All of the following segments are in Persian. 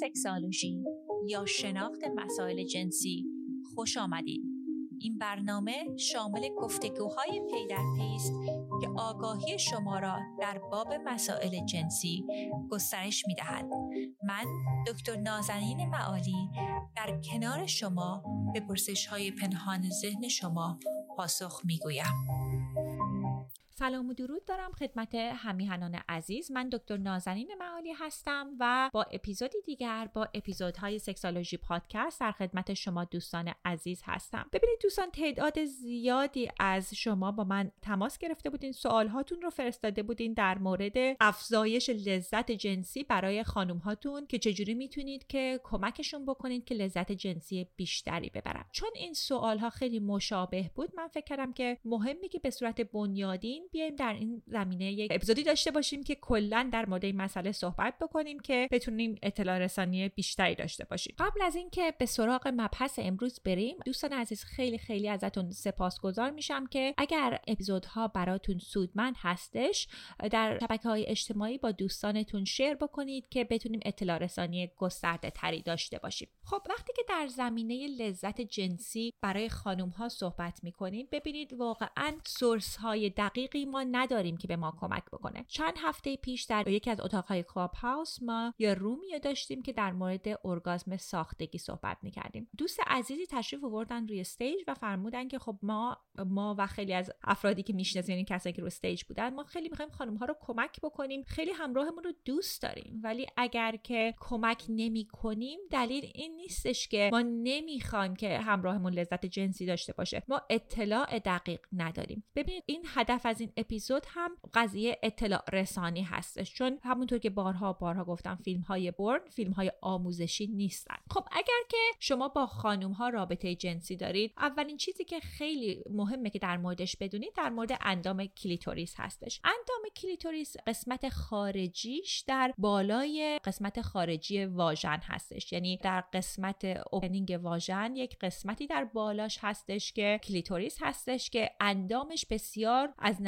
سکسالوژی یا شناخت مسائل جنسی خوش آمدید. این برنامه شامل گفتگوهای پی در پی است که آگاهی شما را در باب مسائل جنسی گسترش می دهد. من دکتر نازنین معالی در کنار شما به پرسش های پنهان ذهن شما پاسخ می گویم. سلام و درود دارم خدمت همیهنان عزیز. من دکتر نازنین معالی هستم و با اپیزودی دیگر با اپیزودهای سکسالوژی پادکست در خدمت شما دوستان عزیز هستم. ببینید دوستان تعداد زیادی از شما با من تماس گرفته بودین سوال هاتون رو فرستاده بودین در مورد افزایش لذت جنسی برای خانم هاتون که چجوری می‌تونید که کمکشون بکنید که لذت جنسی بیشتری ببرن. چون این سوال ها خیلی مشابه بود من فکر کردم که مهمی که به صورت بنیادین بیایم در این زمینه یک اپیزودی داشته باشیم که کلا در مورد این مسئله صحبت بکنیم که بتونیم اطلاع رسانی بیشتری داشته باشیم. قبل از اینکه به سراغ مبحث امروز بریم دوستان عزیز خیلی خیلی ازتون سپاسگزار میشم که اگر اپیزودها براتون سودمند هستش در شبکه های اجتماعی با دوستانتون share بکنید که بتونیم اطلاع رسانی گسترده تری داشته باشیم. خب وقتی که در زمینه لذت جنسی برای خانم ها صحبت می‌کنیم ببینید واقعا source های دقیق ما نداریم که به ما کمک بکنه. چند هفته پیش در یکی از اتاقهای Clubhouse ما یه room ی داشتیم که در مورد ارگازم ساختگی صحبت می‌کردیم. دوست عزیزی تشریف آوردن روی stage و فرمودن که خب ما ما و خیلی از افرادی که می‌شناسیم یعنی کسایی که روی stage بودن ما خیلی می‌خوایم خانم ها رو کمک بکنیم. خیلی همراهمون رو دوست داریم. ولی اگر که کمک نمی کنیم دلیل این نیستش که ما نمی‌خوایم که همراهمون لذت جنسی داشته باشه. ما اطلاع دقیق نداریم. ببینید این هدف از اپیزود هم قضیه اطلاع رسانی هستش. چون همونطور که بارها بارها گفتم فیلم های برن فیلم های آموزشی نیستن. خب اگر که شما با خانم ها رابطه جنسی دارید اولین چیزی که خیلی مهمه که در موردش بدونید در مورد اندام کلیتوریس هستش. اندام کلیتوریس قسمت خارجیش در بالای قسمت خارجی واژن هستش. یعنی در قسمت opening واژن یک قسمتی در بالاش هستش که کلیتوریس هستش که اندامش بسیار از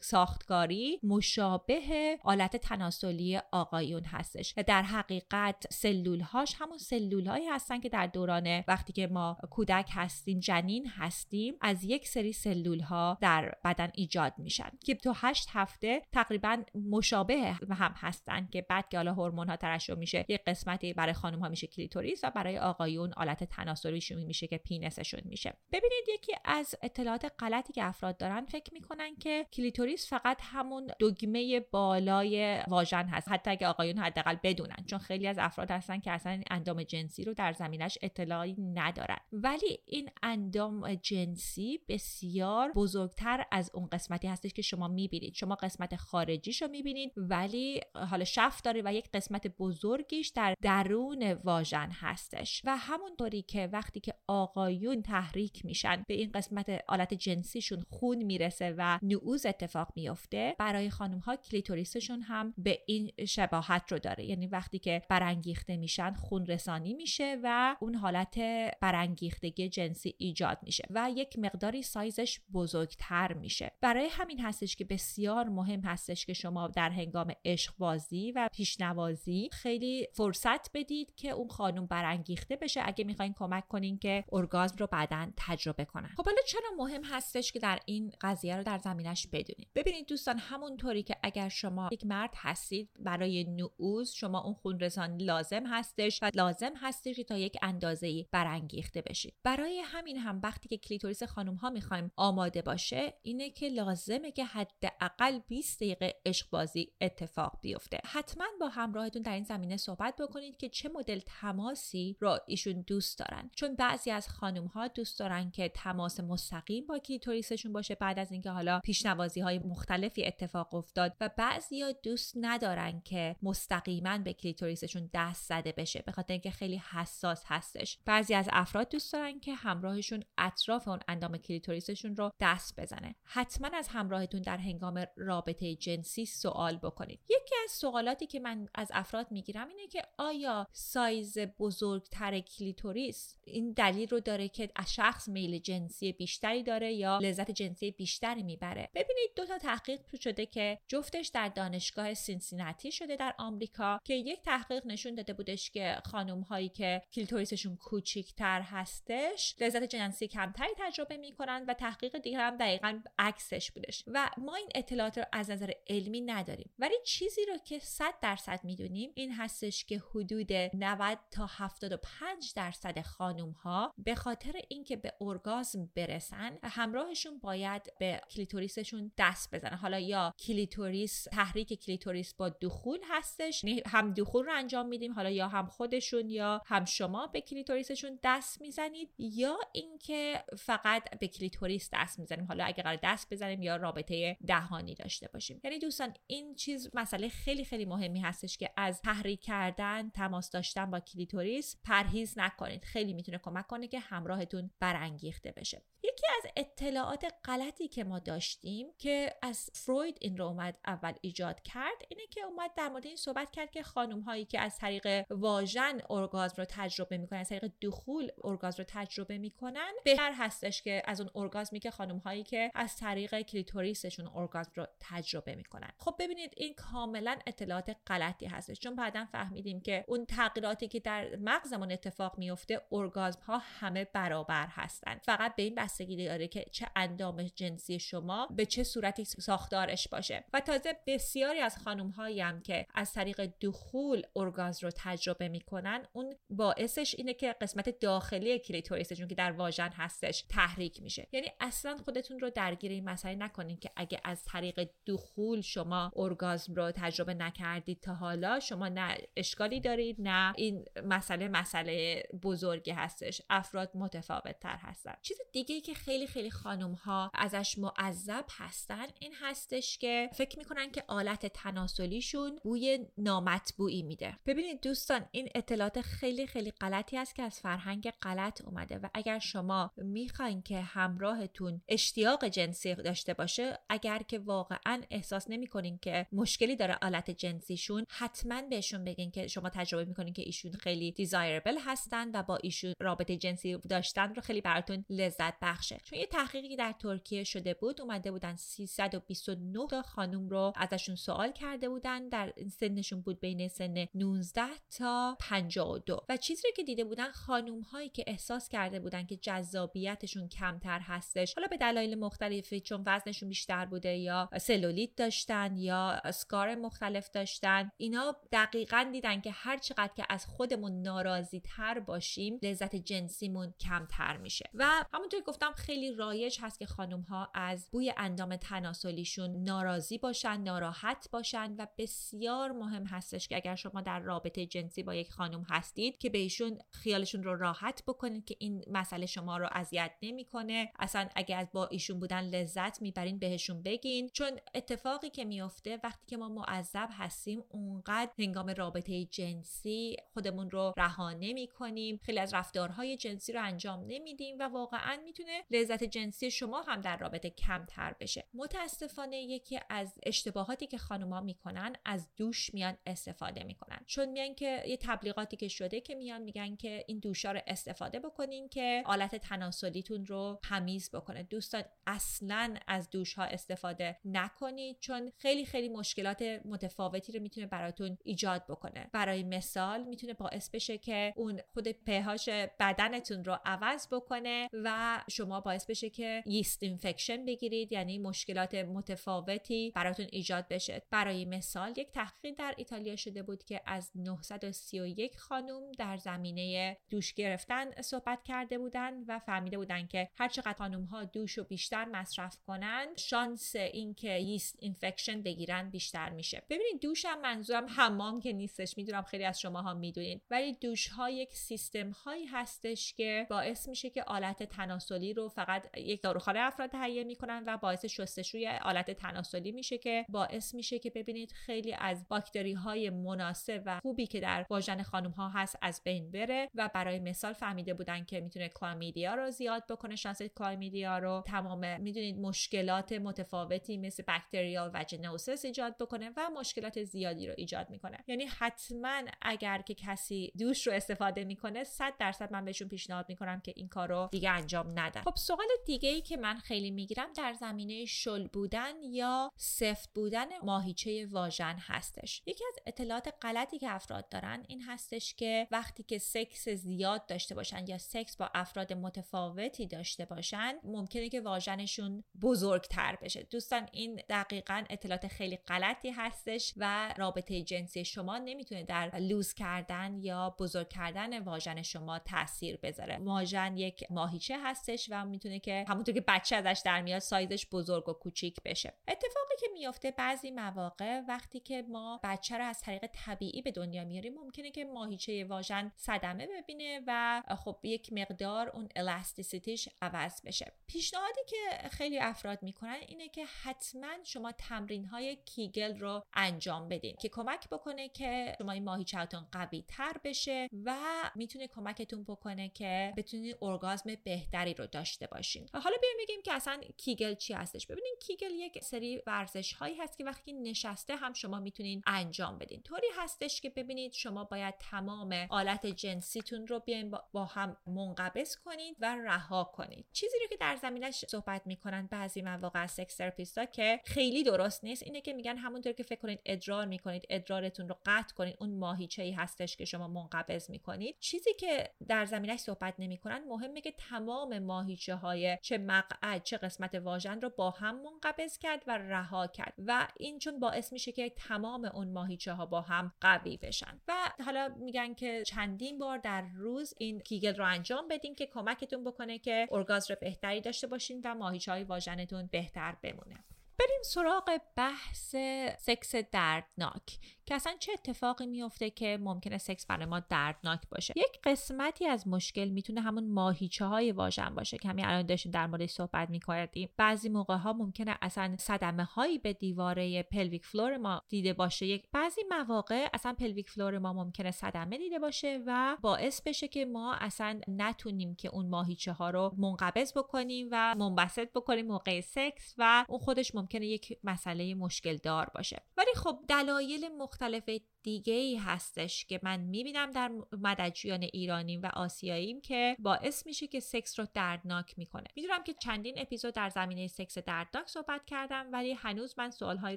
ساختاری مشابه آلت تناسلی آقایون هستش. در حقیقت سلول هاش همون سلول هایی هستن که در دوران وقتی که ما کودک هستیم جنین هستیم از یک سری سلول ها در بدن ایجاد میشن که تو هشت هفته تقریبا مشابه هم هستن که بعد که حالا هورمون ها ترشح میشه یک قسمتی برای خانم ها میشه کلیتوریس و برای آقایون آلت تناسلیشون میشه که penis شون میشه. ببینید یکی از اطلاعات غلطی که افراد دارن فکر می‌کنن که کلیتوریس فقط همون دگمه بالای واژن هست حتی اگه آقایون حداقل بدونن چون خیلی از افراد هستن که اصلا اندام جنسی رو در زمینش اطلاعی ندارن. ولی این اندام جنسی بسیار بزرگتر از اون قسمتی هستش که شما می‌بینید. شما قسمت خارجیش رو می‌بینید ولی حالا شف داره و یک قسمت بزرگیش در درون واژن هستش. و همونطوری که وقتی که آقایون تحریک میشن به این قسمت آلت جنسیشون خون می‌رسه و نعوز اتفاق میفته برای خانم ها کلیتوریسشون هم به این شباهت رو داره. یعنی وقتی که برانگیخته میشن خون رسانی میشه و اون حالت برانگیختگی جنسی ایجاد میشه و یک مقداری سایزش بزرگتر میشه. برای همین هستش که بسیار مهم هستش که شما در هنگام عشق بازی و پیشنوازی خیلی فرصت بدید که اون خانم برانگیخته بشه. اگه می‌خواین کمک کنین که ارگازم رو بعدا تجربه کنن. خب حالا چرا مهم هستش که در این قضیه رو در زمینش بدونید. ببینید دوستان همونطوری که اگر شما یک مرد هستید برای نعوز شما اون خونرسان لازم هستش و لازم هستش تا یک اندازه برانگیخته بشید. برای همین هم وقتی که کلیتوریس خانم ها می‌خوایم آماده باشه اینه که لازمه که حداقل 20 دقیقه عشق بازی اتفاق بیفته. حتما با همراهتون در این زمینه صحبت بکنید که چه مدل تماسی را ایشون دوست دارن. چون بعضی از خانم ها دوست دارن که تماس مستقیم با کلیتوریسشون باشه بعد از اینکه حالا پیش‌نوازی های مختلفی اتفاق افتاد و بعضیا دوست ندارن که مستقیما به کلیتوریسشون دست زده بشه به خاطر اینکه خیلی حساس هستش. بعضی از افراد دوست دارن که همراهشون اطراف اون اندام کلیتوریسشون رو دست بزنه. حتما از همراهتون در هنگام رابطه جنسی سوال بکنید. یکی از سوالاتی که من از افراد می‌گیرم اینه که آیا سایز بزرگتر کلیتوریس این دلیل رو داره که از شخص میل جنسی بیشتری داره یا لذت جنسی بیشتری می‌بره؟ ببینید دو تا تحقیق شده که جفتش در دانشگاه سینسیناتی شده در آمریکا که یک تحقیق نشون داده بودش که خانم هایی که کلیتوریسشون کوچیکتر هستش لذت جنسی کمتری تجربه می‌کنن و تحقیق دیگه هم دقیقا عکسش بودش. و ما این اطلاعات رو از نظر علمی نداریم. ولی چیزی رو که 100 درصد می‌دونیم این هستش که حدود 90 تا 75 درصد خانم ها به خاطر اینکه به ارگازم برسن همراهشون باید به کلیتوریسشون دست بزنه. حالا یا کلیتوریس تحریک کلیتوریس با دخول هستش یعنی هم دخول رو انجام میدیم حالا یا هم خودشون یا هم شما به کلیتوریسشون دست می‌زنید یا اینکه فقط به کلیتوریس دست می‌زنیم. حالا اگه قرار دست بزنیم یا رابطه دهانی داشته باشیم. یعنی دوستان این چیز مسئله خیلی خیلی مهمی هستش که از تحریک کردن تماس داشتن با کلیتوریس پرهیز نکنید. خیلی می‌تونه کمک کنه که همراهتون برانگیخته بشه. یکی از اطلاعات غلطی که ما داشتیم که از فروید این رو اومد اول ایجاد کرد اینه که اومد در مورد این صحبت کرد که خانم هایی که از طریق واژن ارگازم رو تجربه می‌کنن از طریق دخول ارگازم رو تجربه می‌کنن بهتر هستش که از اون ارگازمی که خانم هایی که از طریق کلیتوریسشون ارگازم رو تجربه می‌کنن. خب ببینید این کاملا اطلاعات غلطی هستش. چون بعدا فهمیدیم که اون تغییراتی که در مغزمون اتفاق میفته ارگازم ها همه برابر هستن. فقط به این بستگی داره که چه اندام جنسی شما به چه صورتی ساختارش باشه. و تازه بسیاری از خانم هایی هم که از طریق دخول ارگاز رو تجربه می‌کنن اون باعثش اینه که قسمت داخلی کلیتوریسشون که در واژن هستش تحریک میشه. یعنی اصلا خودتون رو درگیر این مسئله نکنین که اگه از طریق دخول شما ارگازم رو تجربه نکردید تا حالا شما نه اشکالی دارید نه این مسئله مسئله بزرگی هستش. افراد متفاوت تر هستن. چیز دیگه که خیلی خیلی خانم ها ازش معذب هستن این هستش که فکر می‌کنن که آلت تناسلیشون بوی نامطبوعی میده. ببینید دوستان این اطلاعات خیلی خیلی غلطی است که از فرهنگ غلط اومده و اگر شما می‌خواین که همراهتون اشتیاق جنسی داشته باشه اگر که واقعا احساس نمی‌کنین که مشکلی داره آلت جنسیشون حتما بهشون بگین که شما تجربه می‌کنین که ایشون خیلی دیزایربل هستن و با ایشون رابطه جنسی داشتن رو خیلی براتون لذت بخشه. چون یه تحقیقی در ترکیه شده بود اومده بودن 329 تا خانم رو ازشون سوال کرده بودن. در سنشون بود بین سن 19 تا 52 و چیزی که دیده بودن خانم هایی که احساس کرده بودن که جذابیتشون کمتر هستش. حالا به دلایل مختلفی چون وزنشون بیشتر بوده یا سلولیت داشتن یا اسکار مختلف داشتن اینا دقیقا دیدن که هر چقدر که از خودمون ناراضی تر باشیم لذت جنسیمون کمتر میشه. و همونطور گفتم خیلی رایج هست که خانم ها از بوی اندام تناسلیشون ناراضی باشن ناراحت باشن و بسیار مهم هستش که اگر شما در رابطه جنسی با یک خانم هستید که بهشون خیالشون رو راحت بکنید که این مسئله شما رو اذیت نمی‌کنه. اصلا اگر با ایشون بودن لذت می‌برین بهشون بگین. چون اتفاقی که میفته وقتی که ما معذب هستیم اونقدر هنگام رابطه جنسی خودمون رو رها نمی‌کنیم. خیلی از رفتارهای جنسی رو انجام نمیدیم و واقعا می‌تونه لذت جنسی شما هم در رابطه کمتر بشه. متاسفانه یکی از اشتباهاتی که خانوما می‌کنن از دوش میان استفاده می‌کنن. چون میان که یه تبلیغاتی که شده که میان میگن که این دوشا رو استفاده بکنین که آلت تناسلیتون رو تمیز بکنه. دوستان اصلا از دوش ها استفاده نکنید چون خیلی خیلی مشکلات متفاوتی رو می‌تونه براتون ایجاد بکنه. برای مثال می‌تونه باعث بشه که اون خود pH اش بدنتون رو عوض بکنه و شما باعث بشه که yeast infection بگیرید یعنی مشکلات متفاوتی براتون ایجاد بشه. برای مثال یک تحقیق در ایتالیا شده بود که از 931 خانم در زمینه دوش گرفتن صحبت کرده بودن و فهمیده بودن که هر چقدر خانم ها دوش رو بیشتر مصرف کنند شانس اینکه yeast infection بگیرن بیشتر میشه. ببینید دوش هم منظورم حمام که نیستش می‌دونم خیلی از شما ها می‌دونید ولی دوش ها یک سیستم هایی هستش که باعث میشه که آلت تناسلی رو فقط یک داروخانه افراد تهیه می‌کنن و باعث شستشوی آلت تناسلی میشه که باعث میشه که ببینید خیلی از باکتری های مناسب و خوبی که در واژن خانم ها هست از بین بره و برای مثال فهمیده بودن که می‌تونه کلامیدیا رو زیاد بکنه. شانس کلامیدیا رو تمام می‌دونید مشکلات متفاوتی مثل بکتریال وجینوسیس ایجاد بکنه و مشکلات زیادی رو ایجاد می‌کنه. یعنی حتما اگر که کسی دوش رو استفاده می‌کنه 100 درصد من بهشون پیشنهاد می‌کنم که این کار رو دیگه انجام ندن. خب سوال دیگه ای که من خیلی می‌گیرم در زمینه شل بودن یا سفت بودن ماهیچه واژن هستش. یکی از اطلاعات غلطی که افراد دارن این هستش که وقتی که سکس زیاد داشته باشن یا سکس با افراد متفاوتی داشته باشن ممکنه که واژنشون بزرگتر بشه. دوستان این دقیقا اطلاعات خیلی غلطی هستش و رابطه جنسی شما نمی‌تونه در لوز کردن یا بزرگ کردن واژن شما تاثیر بذاره. واژن یک ماهیچه هستش و می‌تونه که همونطور که بچه ازش در میاد سایزش بزرگ و کوچیک بشه. اتفاقی که میافته بعضی مواقع وقتی که ما بچه رو از طریق طبیعی به دنیا میاریم ممکنه که ماهیچه واژن صدمه ببینه و خب یک مقدار اون elasticity ش عوض بشه. پیشنهادی که خیلی افراد می‌کنن اینه که حتما شما تمرین های کیگل رو انجام بدین که کمک بکنه که شما این ماهیچهتون قوی تر بشه و می‌تونه کمکتون بکنه که بتونید ارگازم بهتری رو داشته باشین. حالا بیایم بگیم که اصلا کیگل چی هستش. ببینین کیگل یک سری ورزش هایی هست که وقتی نشسته هم شما می‌تونین انجام بدین. طوری هستش که ببینید شما باید تمام آلت جنسیتون رو بیاین با هم منقبض کنید و رها کنید. چیزی رو که در زمینش صحبت می‌کنن بعضی مواقع sex therapist ا که خیلی درست نیست اینه که میگن همونطور که فکر کنید ادرار می‌کنید ادرارتون رو قطع کنید. اون ماهیچه ای هستش که شما منقبض می‌کنید. چیزی که در زمینش صحبت نمی‌کنن مهمه که تمام ماهیچه های چه مقعد چه قسمت واژن رو با هم منقبض کرد و رها کرد و این چون باعث میشه که تمام اون ماهیچه ها با هم قوی بشن. و حالا میگن که چندین بار در روز این کیگل رو انجام بدین که کمکتون بکنه که ارگازم بهتری داشته باشین و ماهیچه های واژنتون بهتر بمونه. بریم سراغ بحث سکس دردناک. که اصلا چه اتفاقی میفته که ممکنه سکس برای ما دردناک باشه. یک قسمتی از مشکل می‌تونه همون ماهیچه های واژن باشه که همین الان داشتیم در مورد صحبت می‌کردیم. بعضی موقع ها ممکنه اصلا صدمه هایی به دیواره pelvic floor ما دیده باشه. یک بعضی مواقع اصلا pelvic floor ما ممکنه صدمه دیده باشه و باعث بشه که ما اصلا نتونیم که اون ماهیچه ها رو منقبض بکنیم و منبسط بکنیم موقع سکس و اون خودش ممکنه یک مسئله مشکل دار باشه. ولی خب دلایل مختلف دیگه ای هستش که من می‌بینم در مددجویان ایرانی و آسیاییم که باعث میشه که سکس رو دردناک می‌کنه. می‌دونم که چندین اپیزود در زمینه سکس دردناک صحبت کردم ولی هنوز من سوالهایی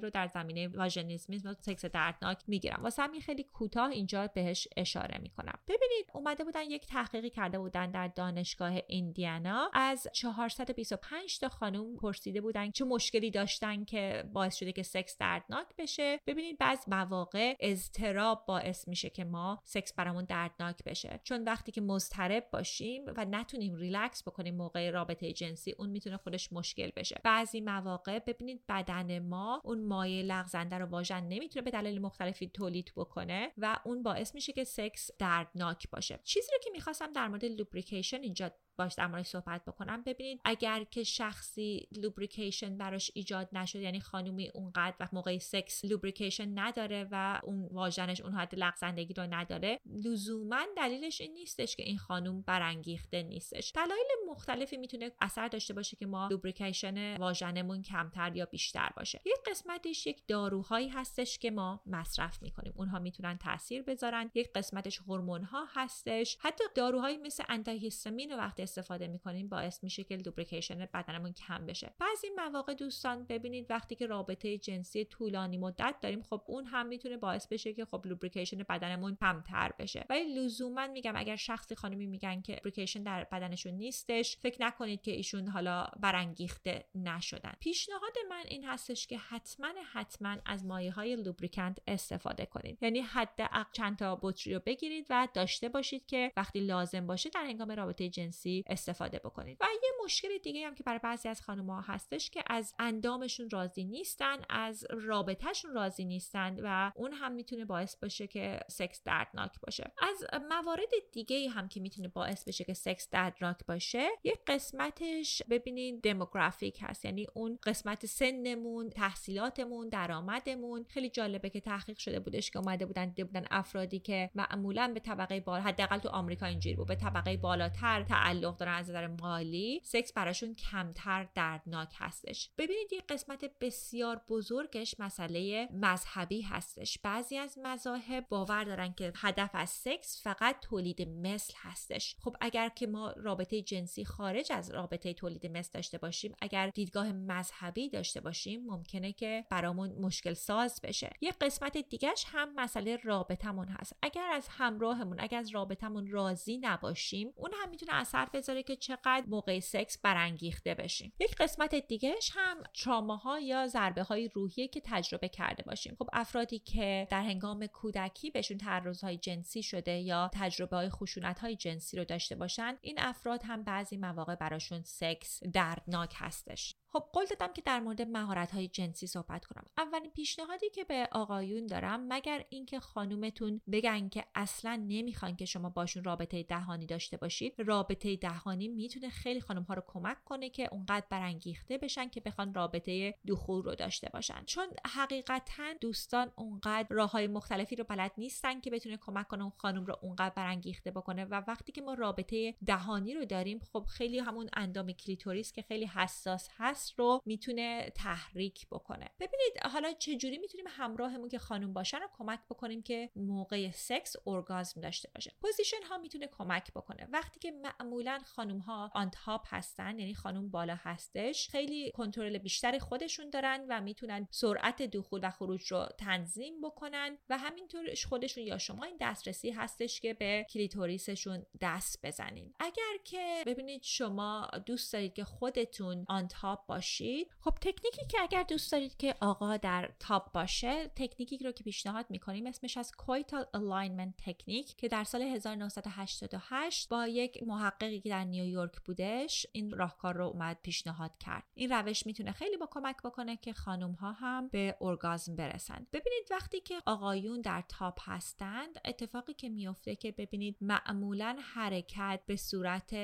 رو در زمینه واژنیسمیسم و سکس دردناک می‌گیرم. واسه همین خیلی کوتاه اینجا بهش اشاره می‌کنم. ببینید اومده بودن یک تحقیقی کرده بودن در دانشگاه ایندیانا. از 425 تا خانم پرسیده بودن چه مشکلی داشتن که باعث شده که سکس دردناک بشه. ببینید بعض مواقع اضطراب باعث میشه که ما سکس برامون دردناک بشه. چون وقتی که مضطرب باشیم و نتونیم ریلکس بکنیم موقع رابطه جنسی اون می‌تونه خودش مشکل بشه. بعضی مواقع ببینید بدن ما اون مایع لغزنده رو واژن نمی‌تونه به دلایل مختلفی تولید بکنه و اون باعث میشه که سکس دردناک باشه. چیزی رو که می‌خواستم در مورد lubrication اینجا باش در صحبت بکنم. ببینید اگر که شخصی lubrication براش ایجاد نشد یعنی خانومی اونقدر و موقع سکس lubrication نداره و اون واژنش اون حد لغزندگی رو نداره لزوما دلیلش این نیستش که این خانوم برانگیخته نیستش. دلایل مختلفی می‌تونه اثر داشته باشه که ما lubrication واژنمون کمتر یا بیشتر باشه. یک قسمتش یک داروهایی هستش که ما مصرف می‌کنیم. اونها می‌تونن تاثیر بذارن. یک قسمتش هورمون ها هستش. حتی داروهایی مثل آنتی‌هیستامین وقتی استفاده می‌کنیم باعث میشه که lubrication بدنمون کم بشه. بعضی مواقع دوستان ببینید وقتی که رابطه جنسی طولانی مدت داریم خب اون هم می‌تونه باعث بشه که خب lubrication بدنمون کمتر بشه. ولی لزوما میگم اگر شخصی خانمی میگن که lubrication در بدنشون نیستش فکر نکنید که ایشون حالا برانگیخته نشدن. پیشنهاد من این هستش که حتما حتما از مایع های lubricant استفاده کنید. یعنی حد چند تا بطری رو بگیرید و داشته باشید که وقتی لازم باشه در هنگام رابطه جنسی استفاده بکنید. و یه مشکل دیگه هم که برای بعضی از خانم ها هستش که از اندامشون راضی نیستن از رابطهشون راضی نیستن و اون هم می‌تونه باعث باشه که سکس دردناک باشه. از موارد دیگه هم که می‌تونه باعث بشه که سکس دردناک باشه یه قسمتش ببینید دموگرافیک هست. یعنی اون قسمت سنمون تحصیلاتمون درآمدمون. خیلی جالبه که تحقیق شده بودش که اومده بودن دیده بودن افرادی که معمولا به طبقه بالا حداقل تو آمریکا اینجوری بود به طبقه بالاتر تعلق دارن از نظر مالی سکس براشون کمتر دردناک هستش. ببینید یه قسمت بسیار بزرگش مسئله مذهبی هستش. بعضی از مذاهب باور دارن که هدف از سکس فقط تولید مثل هستش. خب اگر که ما رابطه جنسی خارج از رابطه تولید مثل داشته باشیم اگر دیدگاه مذهبی داشته باشیم ممکنه که برامون مشکل ساز بشه. یه قسمت دیگهش هم مسئله رابطمون هست. اگر از همراهمون اگر از رابطمون راضی نباشیم اون هم می‌تونه اثر بذاره که چقدر موقع سکس برانگیخته بشیم. یک قسمت دیگهش هم تراماها یا ضربه های روحی که تجربه کرده باشیم. خب افرادی که در هنگام کودکی بهشون تعرض جنسی شده یا تجربه های خشونت های جنسی رو داشته باشن این افراد هم بعضی مواقع براشون سکس دردناک هستش. خب قول دادم که در مورد مهارت های جنسی صحبت کنم. اولین پیشنهادی که به آقایون دارم مگر اینکه خانومتون بگن که اصلا نمی‌خوان که شما باشون رابطه دهانی داشته باشید رابطه دهانی می‌تونه خیلی خانم ها رو کمک کنه که اونقدر برانگیخته بشن که بخوان رابطه دخول رو داشته باشن. چون حقیقتا دوستان اونقدر راه های مختلفی رو بلد نیستن که بتونه کمک کنه اون خانم رو اونقدر برانگیخته بکنه و وقتی که ما رابطه دهانی رو داریم خب خیلی همون اندام کلیتوریس که خیلی حساس هست رو می‌تونه تحریک بکنه. ببینید حالا چجوری می‌تونیم همراهمون که خانم باشن رو کمک بکنیم که موقع سکس ارگازم داشته باشه؟ position ها می‌تونه کمک بکنه. وقتی که معمولا خانم ها on top هستن یعنی خانم بالا هستش خیلی کنترل بیشتری خودشون دارن و می‌تونن سرعت دخول و خروج رو تنظیم بکنن و همینطور خودشون یا شما این دسترسی هستش که به کلیتوریسشون دست بزنین. اگر که ببینید شما دوست دارید که خودتون on top باشید. خب تکنیکی که اگر دوست دارید که آقا در top باشه تکنیکی رو که پیشنهاد می‌کنیم اسمش از coital alignment technique که در سال 1988 با یک محققی که در نیویورک بودش این راهکار رو اومد پیشنهاد کرد. این روش می‌تونه خیلی با کمک بکنه که خانم ها هم به ارگازم برسن. ببینید وقتی که آقایون در top هستند اتفاقی که میفته که ببینید معمولا حرکت به صورت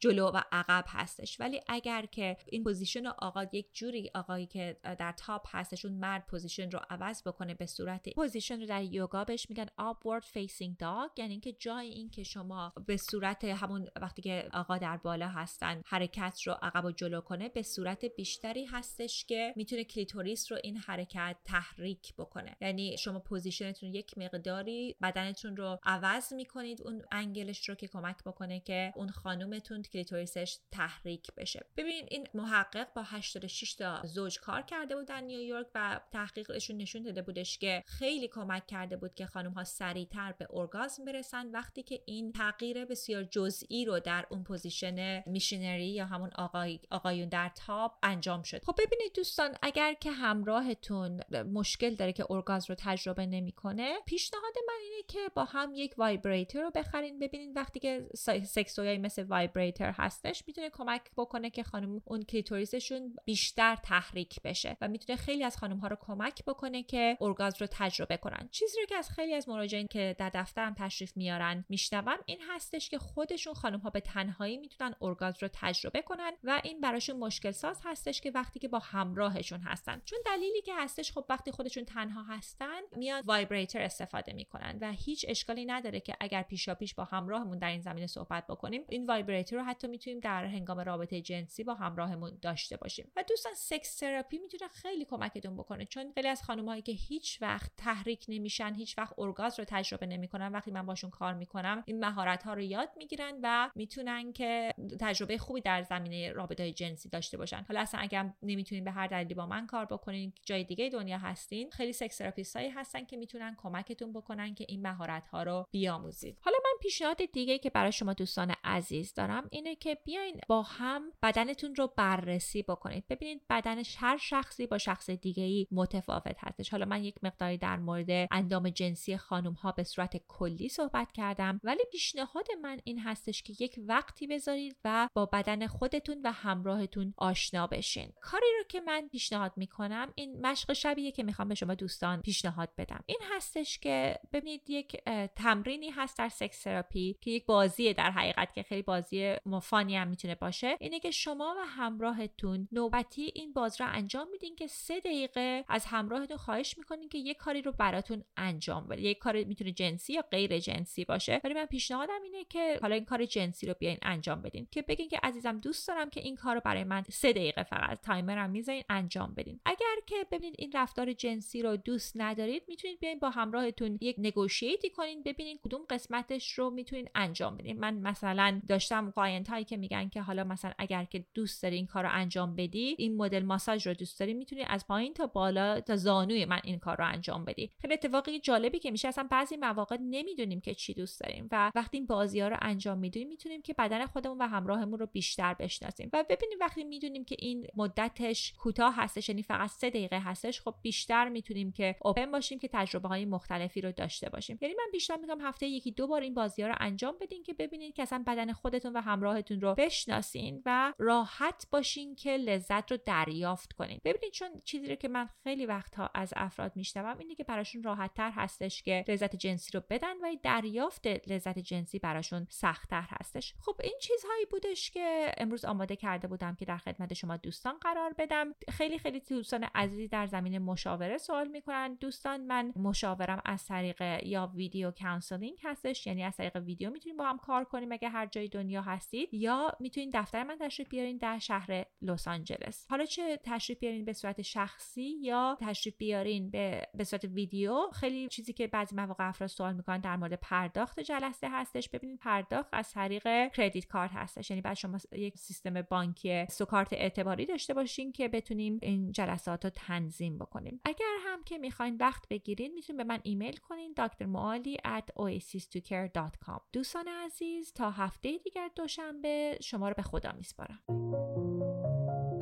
جلو و عقب هستش. ولی اگر که این position آقا یک جوری آقایی که در top هستشون مرد position رو عوض بکنه به صورت position رو در یوگا بهش میگن upward facing dog. یعنی اینکه جای این که شما به صورت همون وقتی که آقا در بالا هستن حرکت رو عقب و جلو کنه به صورت بیشتری هستش که می‌تونه کلیتوریس رو این حرکت تحریک بکنه. یعنی شما position تون یک مقداری بدنتون رو عوض می‌کنید اون angle ش رو که کمک بکنه که اون خانومتون کلیتوریسش تحریک بشه. ببین این محقق با 86 تا زوج کار کرده بود در نیویورک و تحقیقشون نشون داده بودش که خیلی کمک کرده بود که خانم ها سریعتر به ارگازم برسن. وقتی که این تغییر بسیار جزئی رو در اون position missionary یا همون آقای آقایون در top انجام شد. خب ببینید دوستان اگر که همراهتون مشکل داره که ارگازم رو تجربه نمی‌کنه پیشنهاد من اینه که با هم یک vibrator رو بخرین. ببینید وقتی که سکسویای مثل وایبریتر هستش می‌تونه کمک بکنه که خانم اون کلیتوریسشون بیشتر تحریک بشه و می‌تونه خیلی از خانم ها رو کمک بکنه که ارگاسم رو تجربه کنن. چیزی رو که از خیلی از مراجعین که در دفترم تشریف میارن میشنوم این هستش که خودشون خانم ها به تنهایی می‌تونن ارگاسم رو تجربه کنن و این براشون مشکل ساز هستش که وقتی که با همراهشون هستن. چون دلیلی که هستش خب وقتی خودشون تنها هستن میاد vibrator استفاده می‌کنن و هیچ اشکالی نداره که اگر پیشا پیش با همراهمون در این زمینه صحبت بکنیم این vibrator رو حتی می‌تونیم در هنگام رابطه جنسی با همراهمون داشته داشته باشیم. و دوستان sex therapy می‌تونه خیلی کمکتون بکنه. چون خیلی از خانمهایی که هیچ وقت تحریک نمیشن هیچ وقت ارگاسم رو تجربه نمی‌کنن وقتی من باشون کار می‌کنم این مهارت ها رو یاد می‌گیرن و می‌تونن که تجربه خوبی در زمینه رابطه جنسی داشته باشن. حالا اصلا اگر نمی‌تونین به هر دلیلی با من کار بکنین جای دیگه دنیا هستین خیلی sex therapist هایی هستن که می‌تونن کمکتون بکنن که این مهارت ها رو بیاموزید. حالا من پیشنهاد دیگه که برای شما دوستان عزیز دارم اینه که بیاین با هم بدنتون رو بررسی بکنید. ببینید بدن هر شخصی با شخص دیگه ای متفاوت هستش. حالا من یک مقداری در مورد اندام جنسی خانم ها به صورت کلی صحبت کردم ولی پیشنهاد من این هستش که یک وقتی بذارید و با بدن خودتون و همراهتون آشنا بشین. کاری رو که من پیشنهاد می‌کنم این مشق شبیه که می‌خوام به شما دوستان پیشنهاد بدم. این هستش که ببینید یک تمرینی هست در سکس تراپی که یک بازی در حقیقت که خیلی بازی مفانی هم می‌تونه باشه. اینه که شما و همراهتون نوبتی این باز رو انجام میدین که سه دقیقه از همراهتون خواهش می‌کنین که یک کاری رو براتون انجام بده. یک کار می‌تونه جنسی یا غیر جنسی باشه. ولی من پیشنهادم اینه که حالا این کار جنسی رو بیاین انجام بدین. که بگین که عزیزم دوست دارم که این کار رو برای من سه دقیقه فقط تایمرم می‌ذارین انجام بدین. اگر که ببینید این رفتار جنسی رو دوست ندارید می‌تونید بیاین با همراهتون یک نگوشیتی کنین ببینین کدوم قسمتش رو می‌تونین انجام بدین. من مثلا داشتم client هایی که میگن که حالا مثلا اگر که دوست داری این کار رو انجام بدی این مدل ماساژ رو دوست داری می‌تونی از پایین تا بالا تا زانوی من این کار رو انجام بدی. خیلی اتفاقی جالبی که میشه اصلا بعضی مواقع نمی‌دونیم که چی دوست داریم و وقتی این بازی ها رو انجام میدیم می‌تونیم که بدن خودمون و همراهمون رو بیشتر بشناسیم. و ببینیم وقتی می‌دونیم که این مدتش کوتاه هستش یعنی فقط سه دقیقه هستش خب بیشتر می‌تونیم که open باشیم که تجربه های مختلفی رو داشته باشیم. یعنی من بیشتر میگم هفته یکی دو بار این بازی ها رو انجام بدین که ببینید که اصلا بدن خودتون و همراهتون رو بشناسین و راحت باشین که لذت رو دریافت کنین. ببینید چون چیزی رو که من خیلی وقتها از افراد میشنوم اینه که براشون راحت تر هستش که لذت جنسی رو بدن و دریافت لذت جنسی براشون سختتر هستش. خب این چیزهایی بودش که امروز آماده کرده بودم که در خدمت شما دوستان قرار بدم. خیلی خیلی دوستان عزیزی در زمین مشاوره سوال می‌کنن. دوستان من مشاورم از طریق یا video counseling هستش یعنی از طریق ویدیو می‌تونیم با هم کار کنیم اگه هر جای دنیا هستید. یا می‌تونید دفتر من تشریف بیارین در شهر لس آنجلس. حالا چه تشریف بیارین به صورت شخصی یا تشریف بیارین به به صورت ویدیو؟ خیلی چیزی که بعضی مواقع افراد سوال می‌کنن در مورد پرداخت جلسه هستش. ببینید پرداخت از طریق credit card هستش. یعنی بعد شما یک سیستم بانکی سو کارت اعتباری داشته باشین که بتونیم این جلسات رو تنظیم بکنیم. اگر هم که می‌خواین وقت بگیرین می‌تونید به من ایمیل کنین دکتر معالی at oasis2care.com دوستان عزیز تا هفته دیگر دوشنبه شما رو به خدا میسپارم.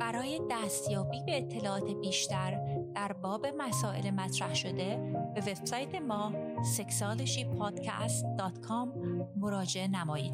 برای دستیابی به اطلاعات بیشتر در باب مسائل مطرح شده به وبسایت ما sexualshypodcast.com مراجعه نمایید.